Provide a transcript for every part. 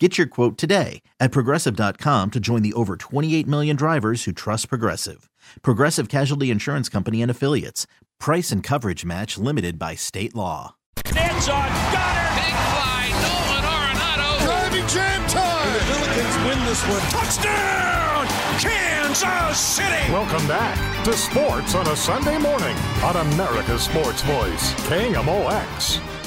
Get your quote today at progressive.com to join the over 28 million drivers who trust Progressive. Progressive Casualty Insurance Company and Affiliates. Price and coverage match limited by state law. It's on Goddard. Big fly, Nolan Arenado. Driving jam time. The Billikens win this one. Touchdown, Kansas City. Welcome back to Sports on a Sunday morning on America's Sports Voice, KMOX.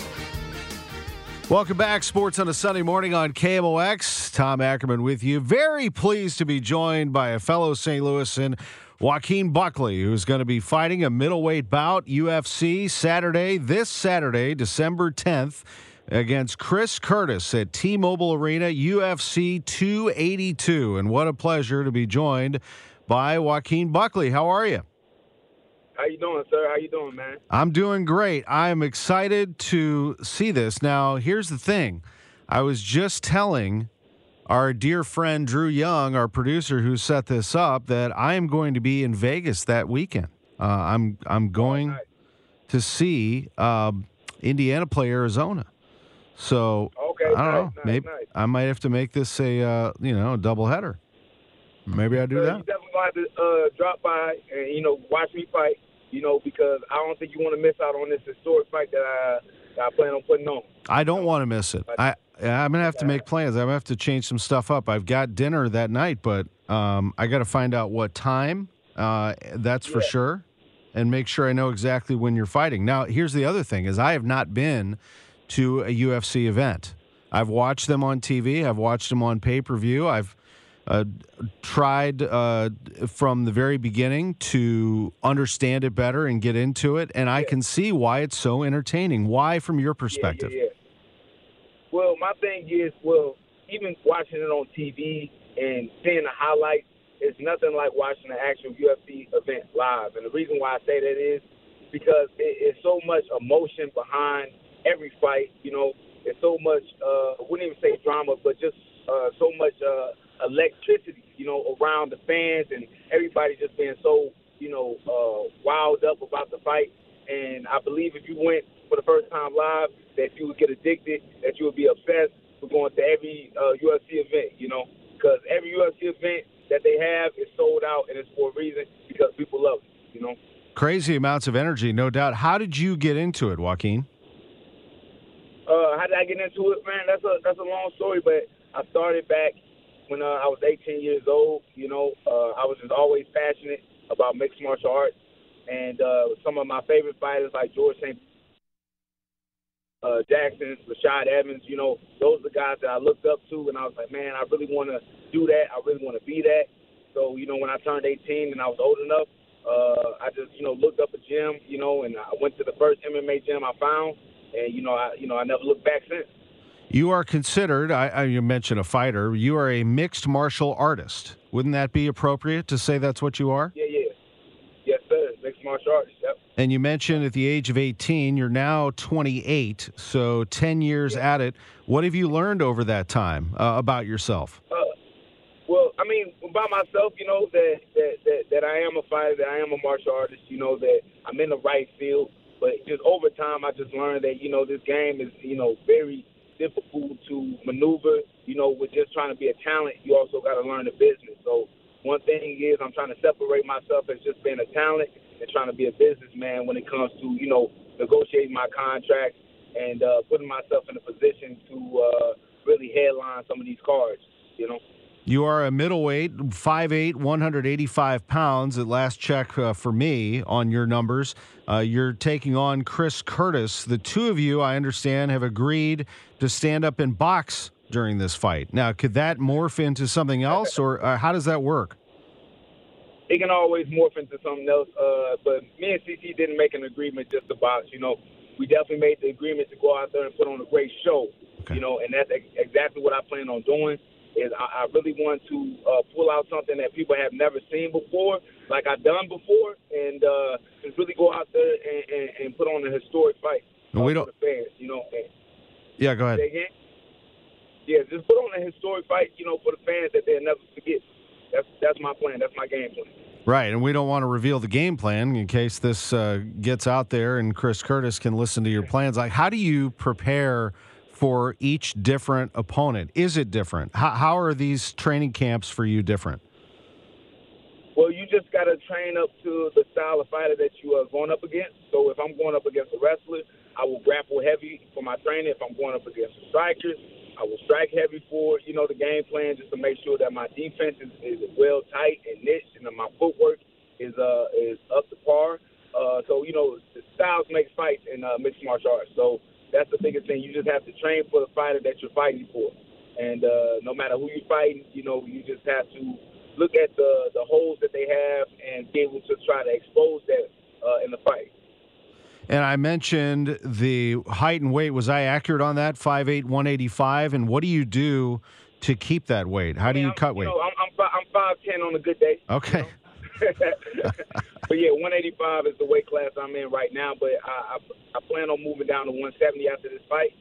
Welcome back, Sports on a Sunday morning on KMOX. Tom Ackerman with you. Very pleased to be joined by a fellow St. Louisan, Joaquin Buckley, who's going to be fighting a middleweight bout, UFC, Saturday, this Saturday, December 10th, against Chris Curtis at T Mobile Arena, UFC 282. And what a pleasure to be joined by Joaquin Buckley. How are you? How you doing, sir? How you doing, man? I'm doing great. I'm excited to see this. Now, here's the thing. I was just telling our dear friend Drew Young, our producer who set this up, that I am going to be in Vegas that weekend. Uh, I'm I'm going to see um, Indiana play Arizona. So Okay, I don't nice, know. Maybe nice. I might have to make this a uh, you know a double header. Maybe I do Sir, that. You definitely have to uh, drop by and you know watch me fight. You know because I don't think you want to miss out on this historic fight that I that I plan on putting on. I don't want to miss it. I I'm gonna have to make plans. I'm gonna have to change some stuff up. I've got dinner that night, but um, I got to find out what time. Uh, that's for Yeah. sure, and make sure I know exactly when you're fighting. Now, here's the other thing: is I have not been to a UFC event. I've watched them on TV. I've watched them on pay per view. I've uh, tried uh, from the very beginning to understand it better and get into it, and I can see why it's so entertaining. Why, from your perspective? Yeah, yeah, yeah. Well, my thing is, well, even watching it on TV and seeing the highlights is nothing like watching an actual UFC event live. And the reason why I say that is because it, it's so much emotion behind every fight. You know, it's so much. Uh, I wouldn't even say drama, but just uh, so much uh, electricity. You know, around the fans and everybody just being so you know uh, wild up about the fight. And I believe if you went for the first time live, that you would get addicted, that you would be obsessed with going to every uh, UFC event. You know, because every UFC event that they have is sold out, and it's for a reason because people love it. You know. Crazy amounts of energy, no doubt. How did you get into it, Joaquin? Uh, how did I get into it, man? That's a that's a long story, but I started back when uh, I was 18 years old. You know, uh, I was just always passionate about mixed martial arts, and uh, some of my favorite fighters like George St. Uh, Jackson, Rashad Evans, you know, those are the guys that I looked up to, and I was like, man, I really want to do that. I really want to be that. So, you know, when I turned 18 and I was old enough, uh, I just, you know, looked up a gym, you know, and I went to the first MMA gym I found, and you know, I, you know, I never looked back since. You are considered, I, I, you mentioned a fighter, you are a mixed martial artist. Wouldn't that be appropriate to say that's what you are? Yeah, yeah, yes, sir. Mixed martial artist. Yep. And you mentioned at the age of 18, you're now 28, so 10 years at it. What have you learned over that time uh, about yourself? Uh, well, I mean, by myself, you know that, that that that I am a fighter, that I am a martial artist. You know that I'm in the right field. But just over time, I just learned that you know this game is you know very difficult to maneuver. You know, with just trying to be a talent, you also got to learn the business. So one thing is I'm trying to separate myself as just being a talent and trying to be a businessman when it comes to you know negotiating my contracts and uh, putting myself in a position to uh, really headline some of these cards. You know. You are a middleweight, 5'8", 185 pounds at last check uh, for me on your numbers. Uh, you're taking on Chris Curtis. The two of you, I understand, have agreed to stand up and box during this fight. Now, could that morph into something else, or uh, how does that work? It can always morph into something else. Uh, but me and CC didn't make an agreement just to box. You know, we definitely made the agreement to go out there and put on a great show. Okay. You know, and that's ex- exactly what I plan on doing is I, I really want to uh, pull out something that people have never seen before, like I've done before, and uh, just really go out there and, and, and put on a historic fight No, we uh, don't- for the fans. You know, and, Yeah, go ahead. Yeah, just put on a historic fight. You know, for the fans that they'll never forget. That's that's my plan. That's my game plan. Right, and we don't want to reveal the game plan in case this uh, gets out there and Chris Curtis can listen to your plans. Like, how do you prepare for each different opponent? Is it different? How, how are these training camps for you different? Well, you just got to train up to the style of fighter that you are going up against. So if I'm going up against a wrestler, I will grapple heavy for my training. If I'm going up against a striker, I will strike heavy for you know the game plan just to make sure that my defense is, is well tight and niche, and my footwork is uh is up to par. Uh, so you know styles make fights in uh, mixed martial arts. So that's the biggest thing. You just have to train for the fighter that you're fighting for, and uh, no matter who you're fighting, you know you just have to look at the the holes that they have and be able to try to expose that uh, in the fight. And I mentioned the height and weight. Was I accurate on that? 5'8", 185. And what do you do to keep that weight? How do I mean, you I'm- got weight? know, I'm I'm, I'm five ten on a good day. Okay. but yeah, 185 is the weight class I'm in right now. But I, I, I plan on moving down to 170 after this fight.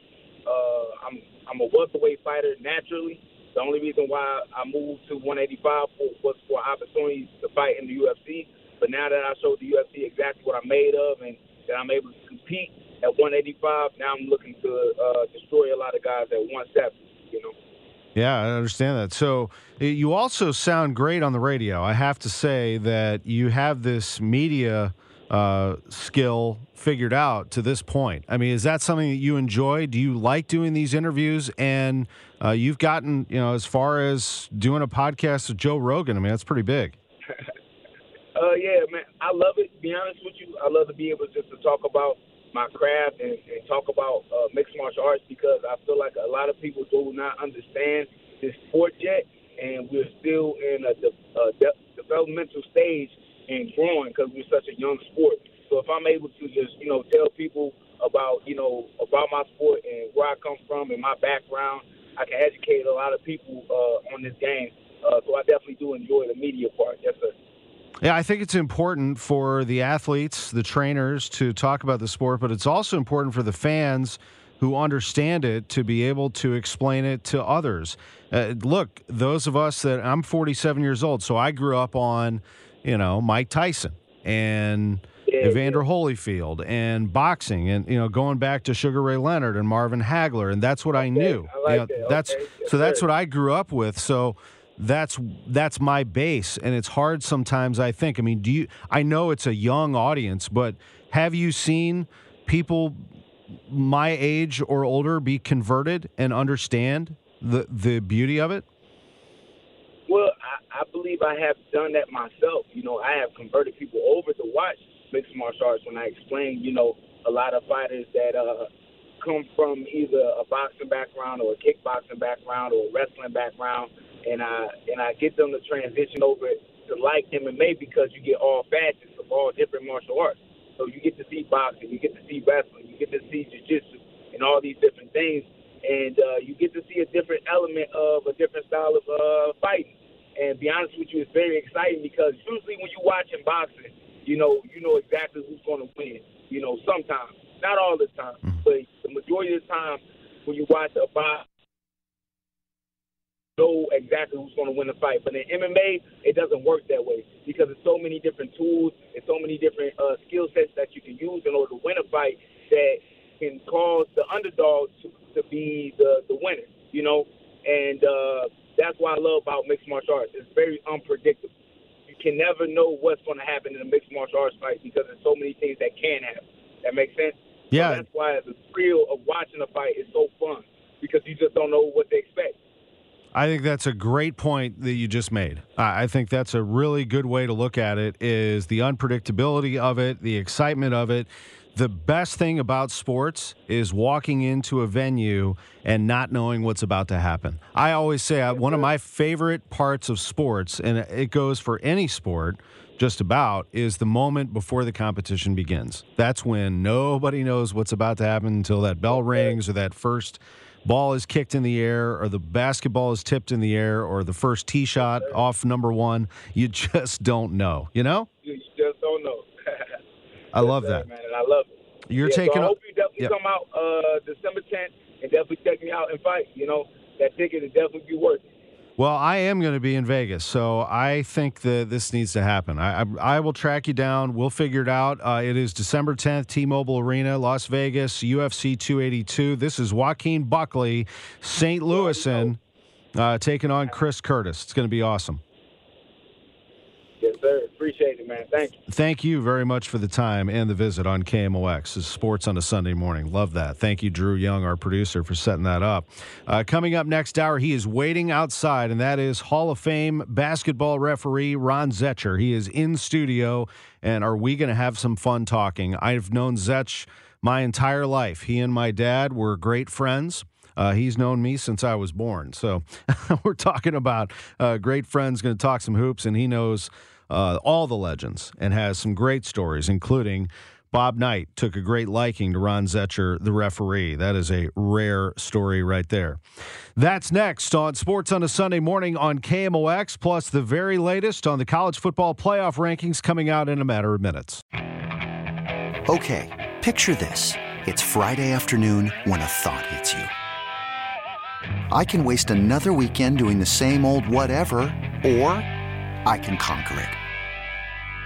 Uh, I'm I'm a welterweight fighter naturally. The only reason why I moved to 185 for, was for opportunities to fight in the UFC. But now that I showed the UFC exactly what I'm made of and that I'm able to compete at 185, now I'm looking to uh, destroy a lot of guys at 170. You know. Yeah, I understand that. So you also sound great on the radio. I have to say that you have this media uh, skill figured out to this point. I mean, is that something that you enjoy? Do you like doing these interviews? And uh, you've gotten, you know, as far as doing a podcast with Joe Rogan. I mean, that's pretty big. Uh, yeah, man, I love it. Be honest with you, I love to be able just to talk about my craft and, and talk about uh, mixed martial arts because I feel like a lot of people do not understand this sport yet, and we're still in a de- uh, de- developmental stage and growing because we're such a young sport. So if I'm able to just you know tell people about you know about my sport and where I come from and my background, I can educate a lot of people uh, on this game. Uh, so I definitely do enjoy the media part. Yes, sir. Yeah, I think it's important for the athletes, the trainers to talk about the sport, but it's also important for the fans who understand it to be able to explain it to others. Uh, look, those of us that I'm 47 years old, so I grew up on, you know, Mike Tyson and Yeah, Evander Holyfield and boxing and you know going back to Sugar Ray Leonard and Marvin Hagler and that's what I knew. I like You know, that. That's Okay. So that's what I grew up with. So that's that's my base and it's hard sometimes I think. I mean, do you I know it's a young audience, but have you seen people my age or older be converted and understand the the beauty of it? Well, I, I believe I have done that myself. You know, I have converted people over to watch mixed martial arts when I explain, you know, a lot of fighters that uh, come from either a boxing background or a kickboxing background or a wrestling background, and I and I get them to transition over to like MMA because you get all facets of all different martial arts. So you get to see boxing, you get to see wrestling, you get to see jiu-jitsu, and all these different things, and uh, you get to see a different element of a different style of uh, fighting. And be honest with you, it's very exciting because usually when you watch in boxing, you know you know exactly who's going to win. You know, sometimes, not all the time, but the majority of the time when you watch a box, know exactly who's going to win the fight. But in MMA, it doesn't work that way because there's so many different tools and so many different uh, skill sets that you can use in order to win a fight that can cause the underdog to, to be the, the winner, you know? And uh, that's what I love about mixed martial arts. It's very unpredictable. You can never know what's going to happen in a mixed martial arts fight because there's so many things that can happen. That makes sense? Yeah. So that's why the thrill of watching a fight is so fun because you just don't know what to expect. I think that's a great point that you just made. I think that's a really good way to look at it is the unpredictability of it, the excitement of it. The best thing about sports is walking into a venue and not knowing what's about to happen. I always say uh, one of my favorite parts of sports, and it goes for any sport just about, is the moment before the competition begins. That's when nobody knows what's about to happen until that bell rings or that first ball is kicked in the air or the basketball is tipped in the air or the first tee shot off number one. You just don't know, you know? You just don't know. I love that. man, and I love it. You're yeah, taking So I hope you definitely Yep. come out uh, December 10th and definitely check me out and fight. You know, that ticket is definitely be worth it. Well, I am going to be in Vegas, so I think that this needs to happen. I, I, I will track you down. We'll figure it out. Uh, it is December 10th, T-Mobile Arena, Las Vegas, UFC 282. This is Joaquin Buckley, St. Louisan, uh, taking on Chris Curtis. It's going to be awesome. Sir. Appreciate it, man. Thank you. Thank you very much for the time and the visit on KMOX. Is Sports on a Sunday morning. Love that. Thank you, Drew Young, our producer, for setting that up. Uh, coming up next hour, he is waiting outside, and that is Hall of Fame basketball referee Ron Zetcher. He is in studio, and are we going to have some fun talking? I've known Zetch my entire life. He and my dad were great friends. Uh, he's known me since I was born. So we're talking about uh, great friends, going to talk some hoops, and he knows uh, all the legends and has some great stories, including Bob Knight took a great liking to Ron Zetcher, the referee. That is a rare story right there. That's next on Sports on a Sunday morning on KMOX, plus the very latest on the college football playoff rankings coming out in a matter of minutes. Okay, picture this. It's Friday afternoon when a thought hits you. I can waste another weekend doing the same old whatever, or I can conquer it.